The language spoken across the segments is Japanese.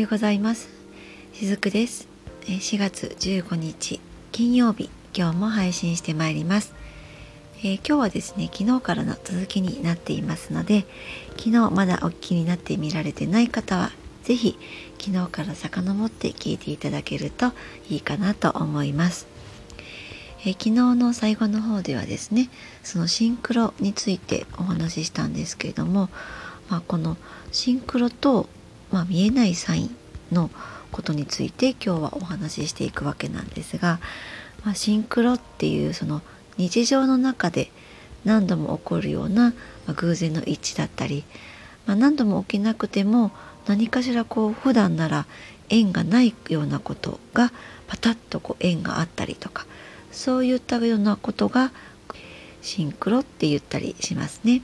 ようございます。しずくです。4月15日金曜日今日も配信してまいります、えー、今日はですね昨日からの続きになっていますので昨日まだお聞きになって見られてない方は是非昨日から遡って聞いていただけるといいかなと思います。え昨日の最後の方ではですねそのシンクロについてお話ししたんですけれども、まあ、このシンクロと、まあ、見えないサインのことについて今日はお話ししていくわけなんですが、まあ、シンクロっていうその日常の中で何度も起こるような、ま偶然の一致だったり、まあ、何度も起きなくても何かしらこう普段なら縁がないようなことがパタッとこう縁があったりとかそういったようなことがシンクロって言ったりしますね。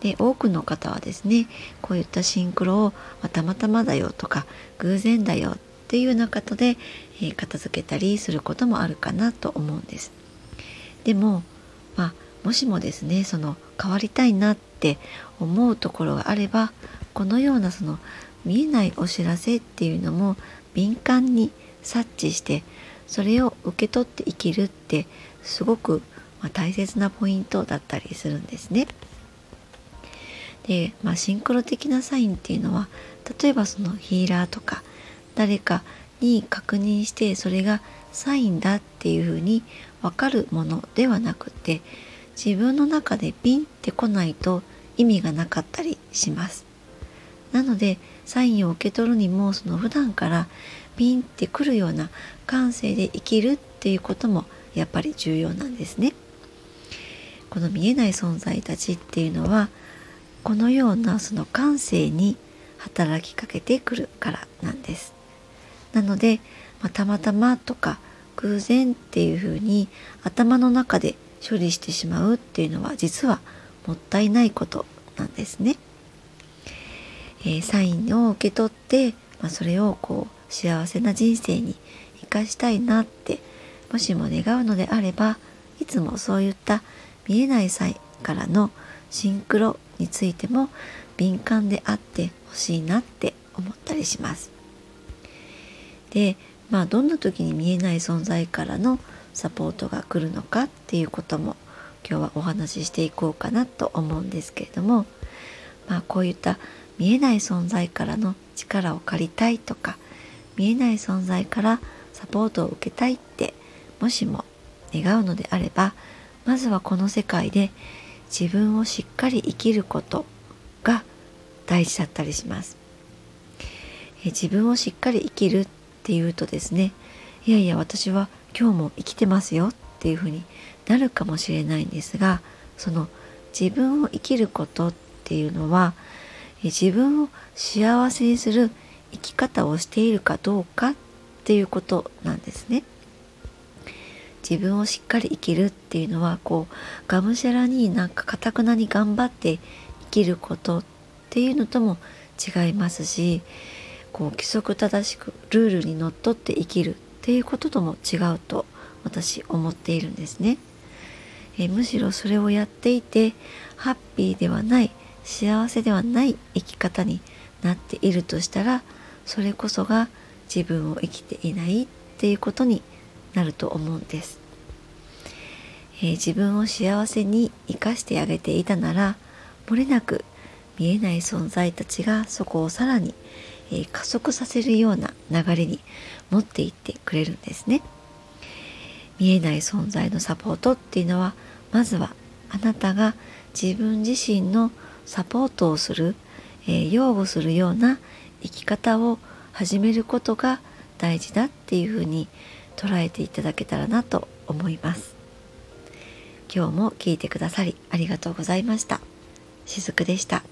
で多くの方はですねこういったシンクロを、ま、たまたまだよとか偶然だよっていうようなことで、えー、片付けたりすることもあるかなと思うんです。でも、まあ、もしもですねその変わりたいなって思うところがあればこのようなその見えないお知らせっていうのも敏感に察知してそれを受け取って生きるってすごく、大切なポイントだったりするんですね。で、まあ、シンクロ的なサインっていうのは例えばそのヒーラーとか誰かに確認してそれがサインだっていうふうに分かるものではなくて自分の中でピンってこないと意味がなかったりします。なのでサインを受け取るにもその普段からピンってくるような感性で生きるっていうこともやっぱり重要なんですね。この見えない存在たちっていうのはこのようなその感性に働きかけてくるからなんです。なので、まあ、たまたまとか偶然っていうふうに頭の中で処理してしまうっていうのは実はもったいないことなんですね。えー、サインを受け取って、まあ、それをこう幸せな人生に生かしたいなってもしも願うのであればいつもそういった見えないサインからのシンクロについても敏感であってほしいなって思ったりします。でまあどんな時に見えない存在からのサポートが来るのかっていうことも今日はお話ししていこうかなと思うんですけれどもまあこういった見えない存在からの力を借りたいとか見えない存在からサポートを受けたいってもしも願うのであればまずはこの世界で自分をしっかり生きることが大事だったりします。え自分をしっかり生きるっていうとですねいやいや私は今日も生きてますよっていうふうになるかもしれないんですがその自分を生きることっていうのは自分を幸せにする生き方をしているかどうかっていうことなんですね。自分をしっかり生きるっていうのはこうがむしゃらになんかかたくなに頑張って生きることっていうのとも違いますしこう規則正しくルールにのっとって生きるっていうこととも違うと私思っているんですね。えむしろそれをやっていてハッピーではない幸せではない生き方になっているとしたらそれこそが自分を生きていないっていうことになると思うんです、えー、自分を幸せに生かしてあげていたなら漏れなく見えない存在たちがそこをさらに、えー、加速させるような流れに持っていってくれるんですね。見えない存在のサポートっていうのはまずはあなたが自分自身のサポートをする、えー、擁護するような生き方を始めることが大事だっていうふうに捉えていただけたらなと思います今日も聞いてくださりありがとうございましたしずくでした。